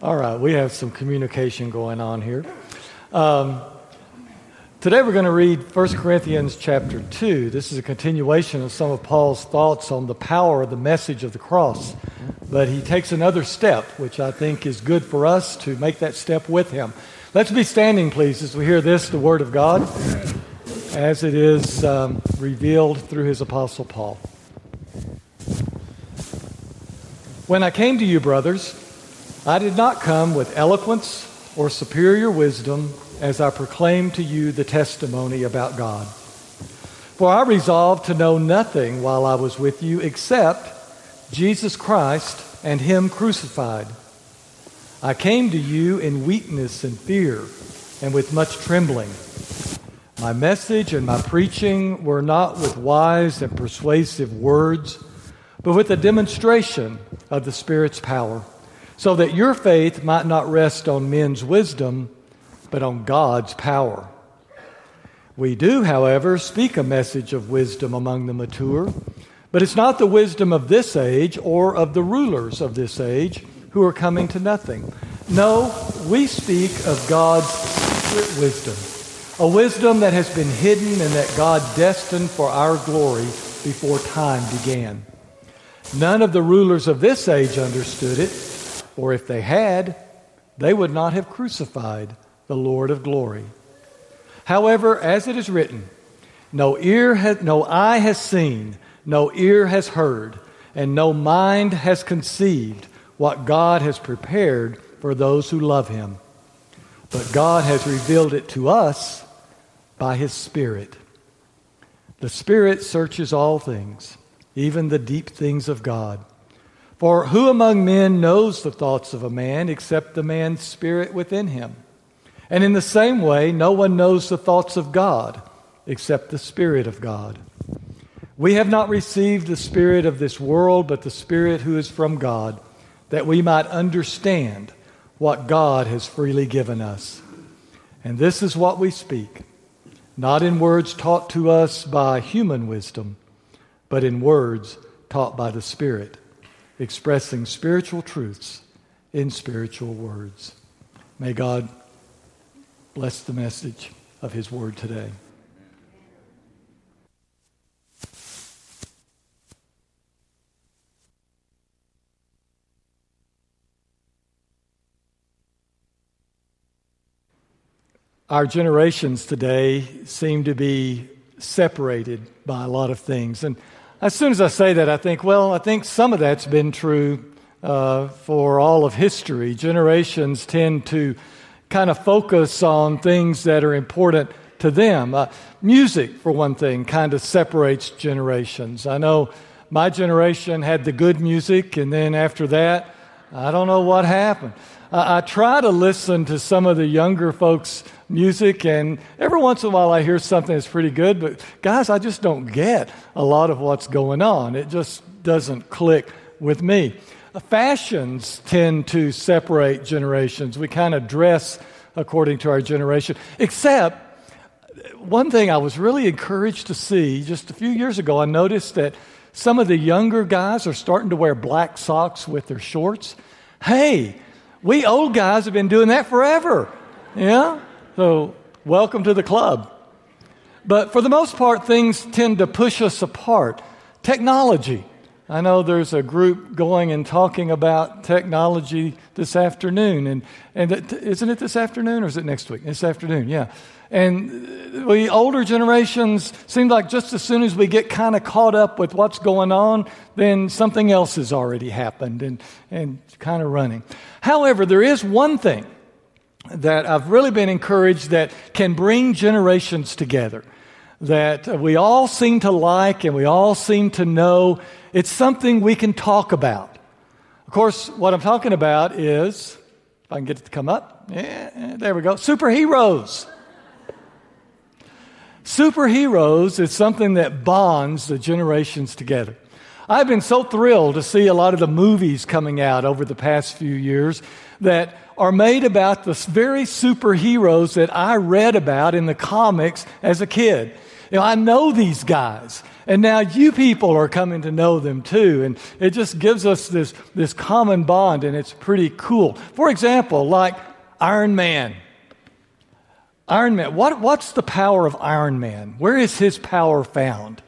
All right, we have some communication going on here. Um, today we're going to read 1 Corinthians chapter 2. This is a continuation of some of Paul's thoughts on the power of the message of the cross. But he takes another step, which I think is good for us to make that step with him. Let's be standing, please, as we hear this, the Word of God, as it is um, revealed through his Apostle Paul. When I came to you, brothers, I did not come with eloquence or superior wisdom as I proclaimed to you the testimony about God. For I resolved to know nothing while I was with you except Jesus Christ and Him crucified. I came to you in weakness and fear and with much trembling. My message and my preaching were not with wise and persuasive words, but with a demonstration of the Spirit's power so that your faith might not rest on men's wisdom, but on God's power. We do, however, speak a message of wisdom among the mature, but it's not the wisdom of this age or of the rulers of this age who are coming to nothing. No, we speak of God's secret wisdom, a wisdom that has been hidden and that God destined for our glory before time began. None of the rulers of this age understood it or if they had, they would not have crucified the Lord of glory. However, as it is written, no ear has, no eye has seen, no ear has heard, and no mind has conceived what God has prepared for those who love him. But God has revealed it to us by his Spirit. The Spirit searches all things, even the deep things of God. For who among men knows the thoughts of a man except the man's spirit within him? And in the same way, no one knows the thoughts of God except the Spirit of God. We have not received the Spirit of this world, but the Spirit who is from God, that we might understand what God has freely given us. And this is what we speak, not in words taught to us by human wisdom, but in words taught by the Spirit expressing spiritual truths in spiritual words. May God bless the message of His Word today. Our generations today seem to be separated by a lot of things. And as soon as I say that, I think, well, I think some of that's been true uh, for all of history. Generations tend to kind of focus on things that are important to them. Uh, music, for one thing, kind of separates generations. I know my generation had the good music, and then after that, I don't know what happened. I try to listen to some of the younger folks' music, and every once in a while I hear something that's pretty good, but guys, I just don't get a lot of what's going on. It just doesn't click with me. Uh, fashions tend to separate generations. We kind of dress according to our generation, except one thing I was really encouraged to see just a few years ago, I noticed that some of the younger guys are starting to wear black socks with their shorts. Hey, we old guys have been doing that forever. Yeah? So, welcome to the club. But for the most part, things tend to push us apart. Technology. I know there's a group going and talking about technology this afternoon. And, and isn't it this afternoon or is it next week? This afternoon, yeah. And we older generations seem like just as soon as we get kind of caught up with what's going on, then something else has already happened and, and kind of running. However, there is one thing that I've really been encouraged that can bring generations together, that we all seem to like and we all seem to know. It's something we can talk about. Of course, what I'm talking about is, if I can get it to come up, yeah, there we go, superheroes. Superheroes is something that bonds the generations together. I've been so thrilled to see a lot of the movies coming out over the past few years that are made about the very superheroes that I read about in the comics as a kid. You know, I know these guys. And now you people are coming to know them too. And it just gives us this, this common bond, and it's pretty cool. For example, like Iron Man. Iron Man, what, what's the power of Iron Man? Where is his power found?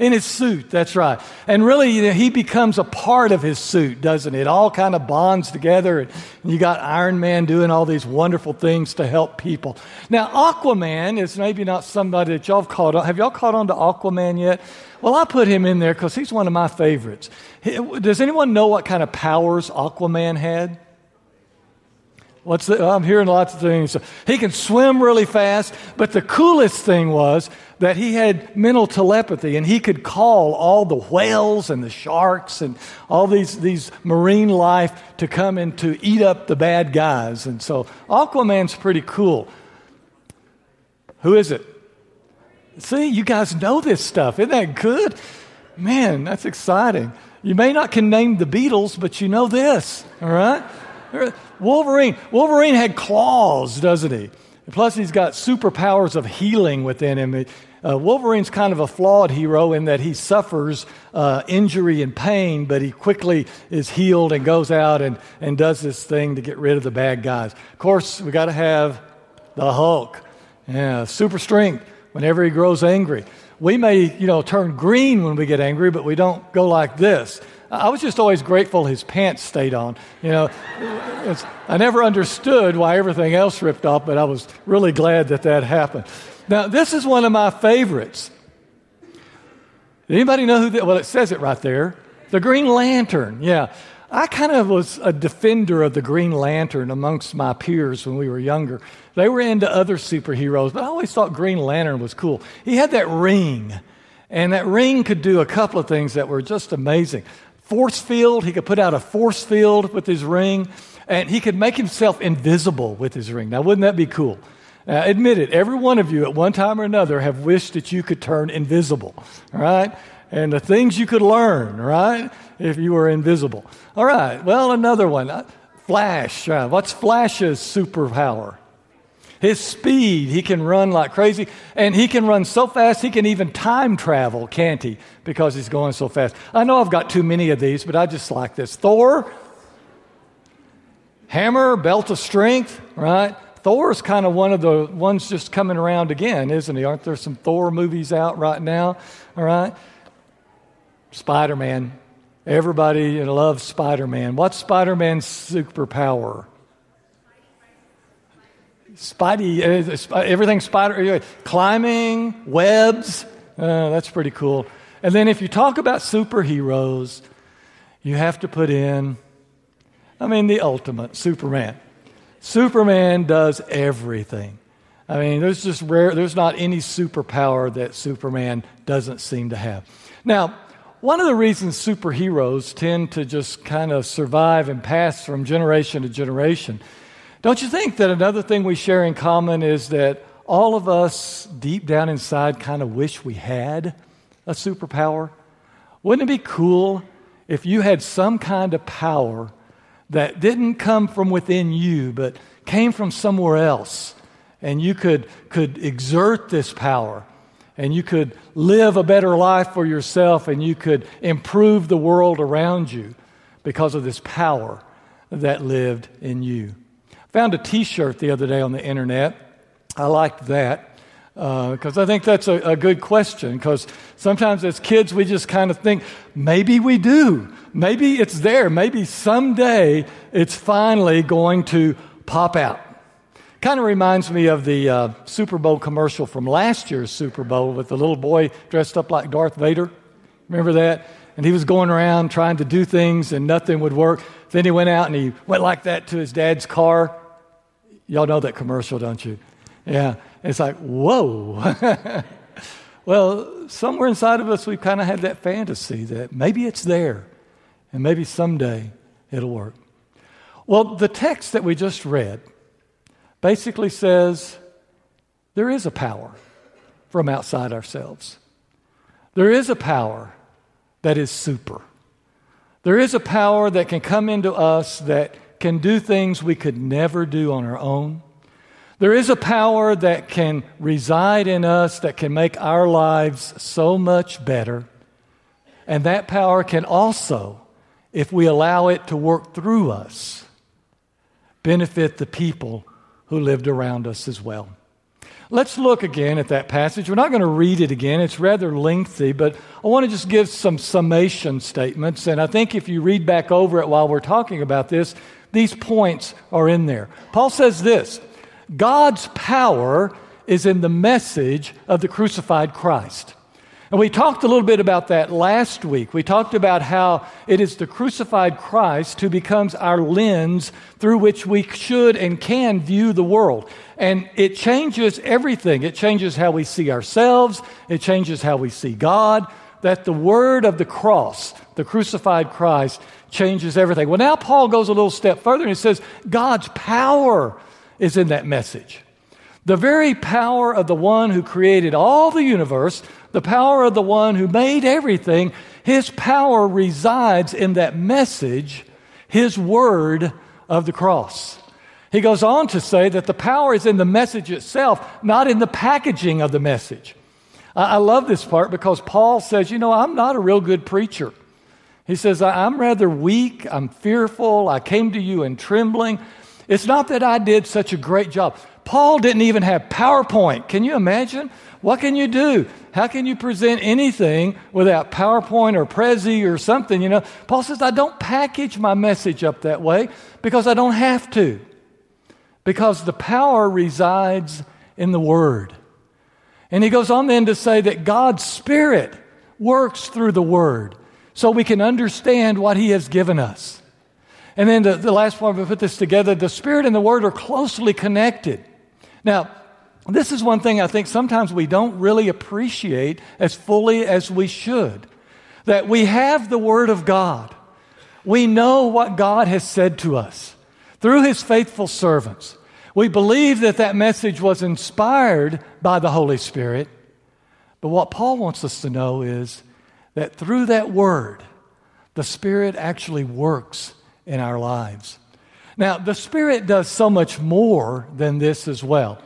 In his suit, that's right. And really, you know, he becomes a part of his suit, doesn't it? All kind of bonds together. And you got Iron Man doing all these wonderful things to help people. Now, Aquaman is maybe not somebody that y'all have caught on. Have y'all caught on to Aquaman yet? Well, I put him in there because he's one of my favorites. Does anyone know what kind of powers Aquaman had? What's the, I'm hearing lots of things. He can swim really fast, but the coolest thing was that he had mental telepathy and he could call all the whales and the sharks and all these, these marine life to come and to eat up the bad guys. And so Aquaman's pretty cool. Who is it? See, you guys know this stuff. Isn't that good? Man, that's exciting. You may not can name the Beatles, but you know this, all right? Wolverine. Wolverine had claws, doesn't he? Plus, he's got superpowers of healing within him. Uh, Wolverine's kind of a flawed hero in that he suffers uh, injury and pain, but he quickly is healed and goes out and, and does this thing to get rid of the bad guys. Of course, we got to have the Hulk. Yeah, super strength whenever he grows angry. We may, you know, turn green when we get angry, but we don't go like this. I was just always grateful his pants stayed on. You know, I never understood why everything else ripped off, but I was really glad that that happened. Now, this is one of my favorites. Anybody know who? The, well, it says it right there. The Green Lantern. Yeah. I kind of was a defender of the Green Lantern amongst my peers when we were younger. They were into other superheroes, but I always thought Green Lantern was cool. He had that ring, and that ring could do a couple of things that were just amazing force field. He could put out a force field with his ring, and he could make himself invisible with his ring. Now, wouldn't that be cool? Uh, admit it, every one of you at one time or another have wished that you could turn invisible, all right? And the things you could learn, right, if you were invisible. All right, well, another one. Uh, Flash. Uh, what's Flash's superpower? His speed, he can run like crazy, and he can run so fast he can even time travel, can't he? Because he's going so fast. I know I've got too many of these, but I just like this. Thor, hammer, belt of strength, right? Thor's kind of one of the ones just coming around again, isn't he? Aren't there some Thor movies out right now? All right. Spider Man. Everybody loves Spider Man. What's Spider Man's superpower? Spidey, uh, everything spider, uh, climbing, webs. Uh, that's pretty cool. And then if you talk about superheroes, you have to put in, I mean, the ultimate Superman. Superman does everything. I mean, there's just rare, there's not any superpower that Superman doesn't seem to have. Now, one of the reasons superheroes tend to just kind of survive and pass from generation to generation don't you think that another thing we share in common is that all of us deep down inside kind of wish we had a superpower? Wouldn't it be cool if you had some kind of power that didn't come from within you, but came from somewhere else? And you could, could exert this power and you could live a better life for yourself and you could improve the world around you because of this power that lived in you. Found a t shirt the other day on the internet. I liked that because uh, I think that's a, a good question. Because sometimes as kids, we just kind of think, maybe we do. Maybe it's there. Maybe someday it's finally going to pop out. Kind of reminds me of the uh, Super Bowl commercial from last year's Super Bowl with the little boy dressed up like Darth Vader. Remember that? And he was going around trying to do things and nothing would work. Then he went out and he went like that to his dad's car Y'all know that commercial, don't you? Yeah. It's like, whoa. well, somewhere inside of us, we've kind of had that fantasy that maybe it's there and maybe someday it'll work. Well, the text that we just read basically says there is a power from outside ourselves. There is a power that is super. There is a power that can come into us that can do things we could never do on our own. There is a power that can reside in us that can make our lives so much better. And that power can also, if we allow it to work through us, benefit the people who lived around us as well. Let's look again at that passage. We're not going to read it again, it's rather lengthy, but I want to just give some summation statements. And I think if you read back over it while we're talking about this, these points are in there. Paul says this God's power is in the message of the crucified Christ. And we talked a little bit about that last week. We talked about how it is the crucified Christ who becomes our lens through which we should and can view the world. And it changes everything. It changes how we see ourselves, it changes how we see God. That the word of the cross, the crucified Christ, changes everything. Well, now Paul goes a little step further and he says, God's power is in that message. The very power of the one who created all the universe, the power of the one who made everything, his power resides in that message, his word of the cross. He goes on to say that the power is in the message itself, not in the packaging of the message. I, love this part because Paul says, You know, I'm not a real good preacher. He says, I'm rather weak, I'm fearful, I came to you in trembling. It's not that I did such a great job. Paul didn't even have PowerPoint. Can you imagine? What can you do? How can you present anything without PowerPoint or Prezi or something? You know, Paul says, I don't package my message up that way because I don't have to. Because the power resides in the Word. And he goes on then to say that God's Spirit works through the Word so we can understand what He has given us. And then the, the last part, we put this together the Spirit and the Word are closely connected. Now, this is one thing I think sometimes we don't really appreciate as fully as we should. That we have the Word of God. We know what God has said to us through His faithful servants. We believe that that message was inspired by the Holy Spirit. But what Paul wants us to know is that through that Word, the Spirit actually works in our lives. Now, the Spirit does so much more than this as well.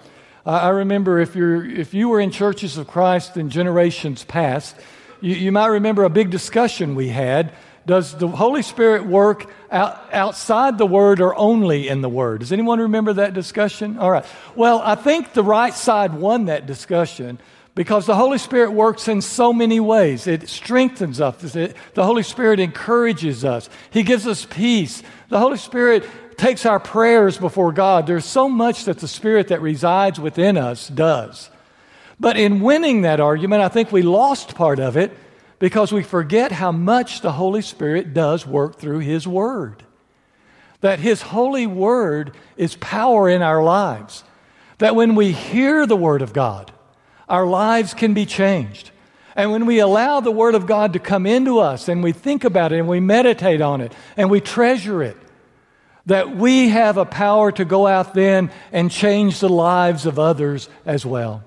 I remember if, you're, if you were in churches of Christ in generations past, you, you might remember a big discussion we had. Does the Holy Spirit work out, outside the Word or only in the Word? Does anyone remember that discussion? All right. Well, I think the right side won that discussion because the Holy Spirit works in so many ways. It strengthens us. It, the Holy Spirit encourages us. He gives us peace. The Holy Spirit takes our prayers before God. There's so much that the Spirit that resides within us does. But in winning that argument, I think we lost part of it because we forget how much the Holy Spirit does work through His Word. That His holy Word is power in our lives. That when we hear the Word of God, our lives can be changed. And when we allow the Word of God to come into us and we think about it and we meditate on it and we treasure it, that we have a power to go out then and change the lives of others as well.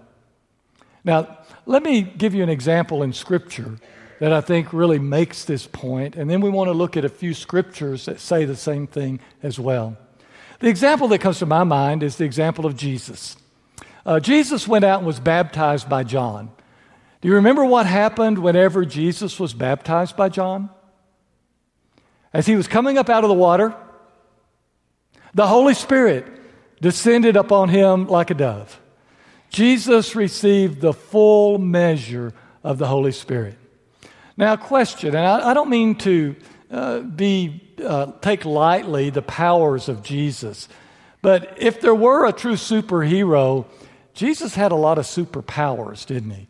Now, let me give you an example in Scripture that I think really makes this point, and then we want to look at a few scriptures that say the same thing as well. The example that comes to my mind is the example of Jesus. Uh, Jesus went out and was baptized by John. Do you remember what happened whenever Jesus was baptized by John? As he was coming up out of the water, the Holy Spirit descended upon him like a dove. Jesus received the full measure of the Holy Spirit. Now, question, and I, I don't mean to uh, be uh, take lightly the powers of Jesus, but if there were a true superhero, Jesus had a lot of superpowers, didn't he?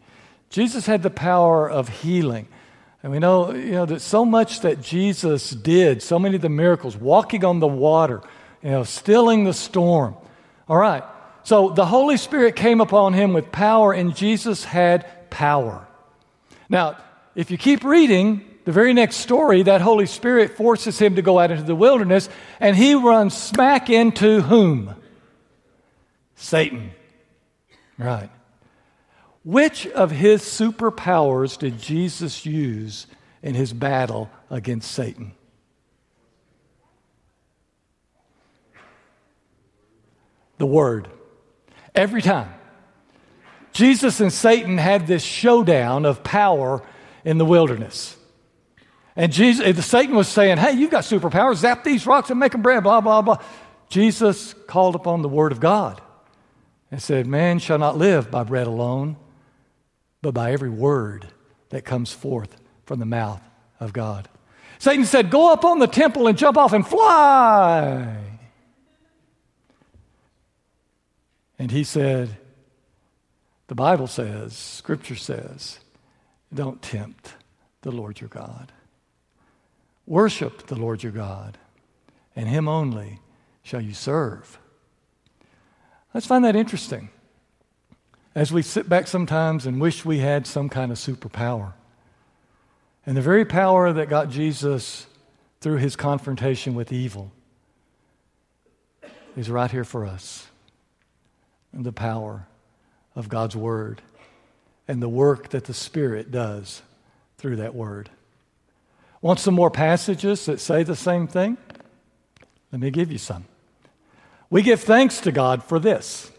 Jesus had the power of healing. And we know, you know that so much that Jesus did, so many of the miracles, walking on the water, you know, stilling the storm. All right. So the Holy Spirit came upon him with power, and Jesus had power. Now, if you keep reading, the very next story, that Holy Spirit forces him to go out into the wilderness, and he runs smack into whom? Satan. Right. Which of his superpowers did Jesus use in his battle against Satan? The Word. Every time. Jesus and Satan had this showdown of power in the wilderness. And Jesus, Satan was saying, Hey, you've got superpowers, zap these rocks and make them bread, blah, blah, blah. Jesus called upon the word of God and said, Man shall not live by bread alone, but by every word that comes forth from the mouth of God. Satan said, Go up on the temple and jump off and fly. And he said, The Bible says, Scripture says, don't tempt the Lord your God. Worship the Lord your God, and him only shall you serve. Let's find that interesting as we sit back sometimes and wish we had some kind of superpower. And the very power that got Jesus through his confrontation with evil is right here for us. And the power of God's Word and the work that the Spirit does through that Word. Want some more passages that say the same thing? Let me give you some. We give thanks to God for this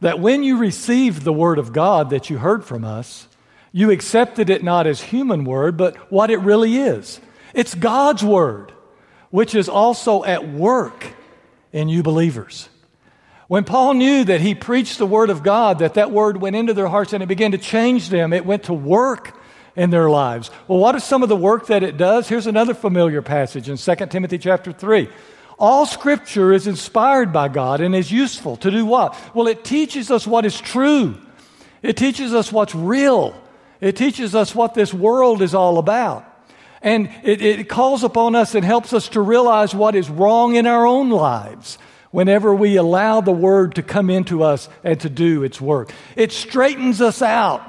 that when you received the Word of God that you heard from us, you accepted it not as human word, but what it really is. It's God's Word, which is also at work in you believers. When Paul knew that he preached the Word of God, that that Word went into their hearts and it began to change them, it went to work in their lives. Well, what is some of the work that it does? Here's another familiar passage in 2 Timothy chapter 3. All scripture is inspired by God and is useful to do what? Well, it teaches us what is true. It teaches us what's real. It teaches us what this world is all about. And it, it calls upon us and helps us to realize what is wrong in our own lives whenever we allow the word to come into us and to do its work. It straightens us out.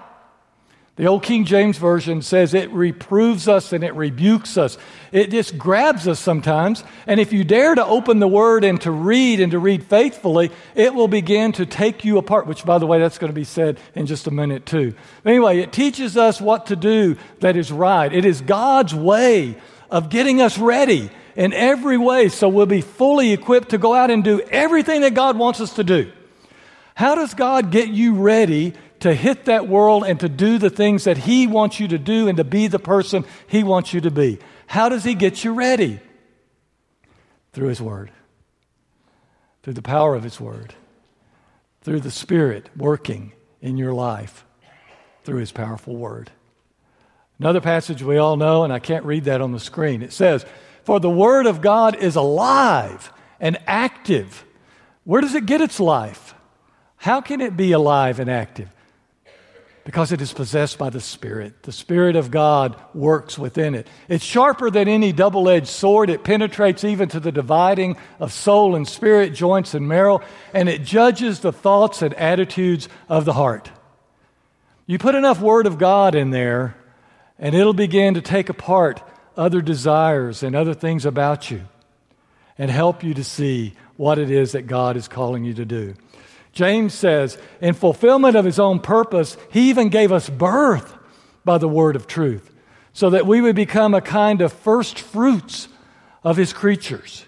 The old King James Version says it reproves us and it rebukes us. It just grabs us sometimes. And if you dare to open the Word and to read and to read faithfully, it will begin to take you apart, which, by the way, that's going to be said in just a minute, too. Anyway, it teaches us what to do that is right. It is God's way of getting us ready in every way so we'll be fully equipped to go out and do everything that God wants us to do. How does God get you ready to hit that world and to do the things that He wants you to do and to be the person He wants you to be. How does He get you ready? Through His Word, through the power of His Word, through the Spirit working in your life, through His powerful Word. Another passage we all know, and I can't read that on the screen. It says, For the Word of God is alive and active. Where does it get its life? How can it be alive and active? Because it is possessed by the Spirit. The Spirit of God works within it. It's sharper than any double edged sword. It penetrates even to the dividing of soul and spirit, joints and marrow, and it judges the thoughts and attitudes of the heart. You put enough Word of God in there, and it'll begin to take apart other desires and other things about you and help you to see what it is that God is calling you to do. James says, in fulfillment of his own purpose, he even gave us birth by the word of truth, so that we would become a kind of first fruits of his creatures.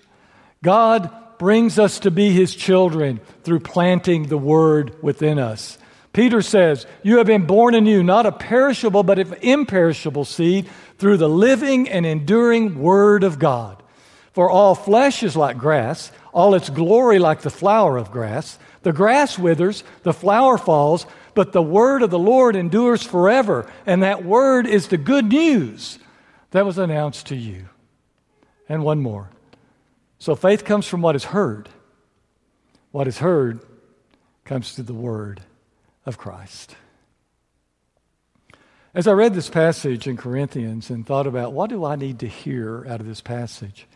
God brings us to be his children through planting the word within us. Peter says, You have been born anew, not a perishable, but an imperishable seed, through the living and enduring word of God. For all flesh is like grass, all its glory like the flower of grass. The grass withers, the flower falls, but the word of the Lord endures forever. And that word is the good news that was announced to you. And one more. So faith comes from what is heard. What is heard comes through the word of Christ. As I read this passage in Corinthians and thought about what do I need to hear out of this passage,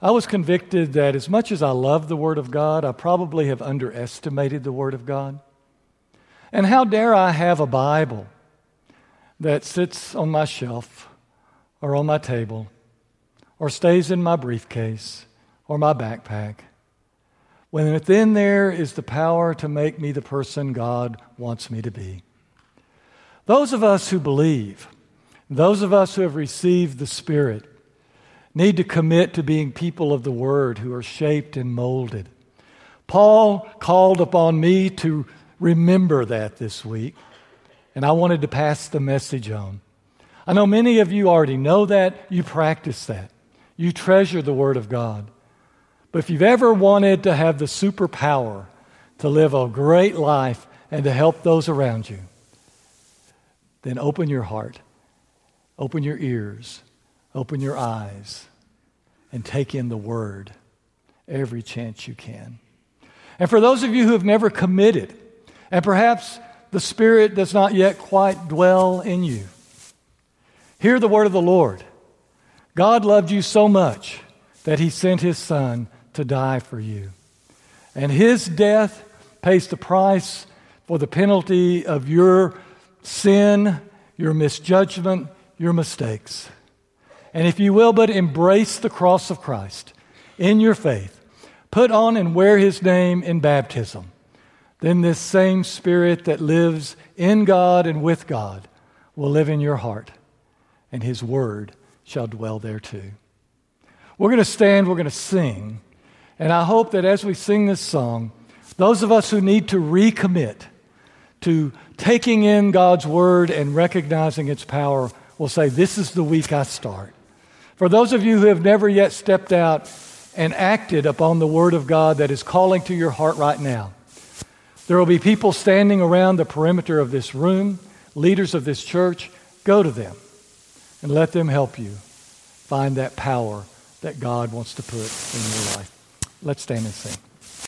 I was convicted that as much as I love the Word of God, I probably have underestimated the Word of God. And how dare I have a Bible that sits on my shelf or on my table or stays in my briefcase or my backpack when within there is the power to make me the person God wants me to be? Those of us who believe, those of us who have received the Spirit, need to commit to being people of the Word who are shaped and molded. Paul called upon me to remember that this week, and I wanted to pass the message on. I know many of you already know that. You practice that. You treasure the Word of God. But if you've ever wanted to have the superpower to live a great life and to help those around you, then open your heart, open your ears, open your eyes, and take in the Word every chance you can. And for those of you who have never committed, and perhaps the Spirit does not yet quite dwell in you, hear the word of the Lord. God loved you so much that He sent His Son to die for you. And His death pays the price for the penalty of your sin, your misjudgment, your mistakes. And if you will but embrace the cross of Christ in your faith, put on and wear his name in baptism, then this same spirit that lives in God and with God will live in your heart, and his word shall dwell there too. We're going to stand, we're going to sing, and I hope that as we sing this song, those of us who need to recommit to taking in God's word and recognizing its power will say, This is the week I start. For those of you who have never yet stepped out and acted upon the Word of God that is calling to your heart right now, there will be people standing around the perimeter of this room, leaders of this church. Go to them and let them help you find that power that God wants to put in your life. Let's stand and sing.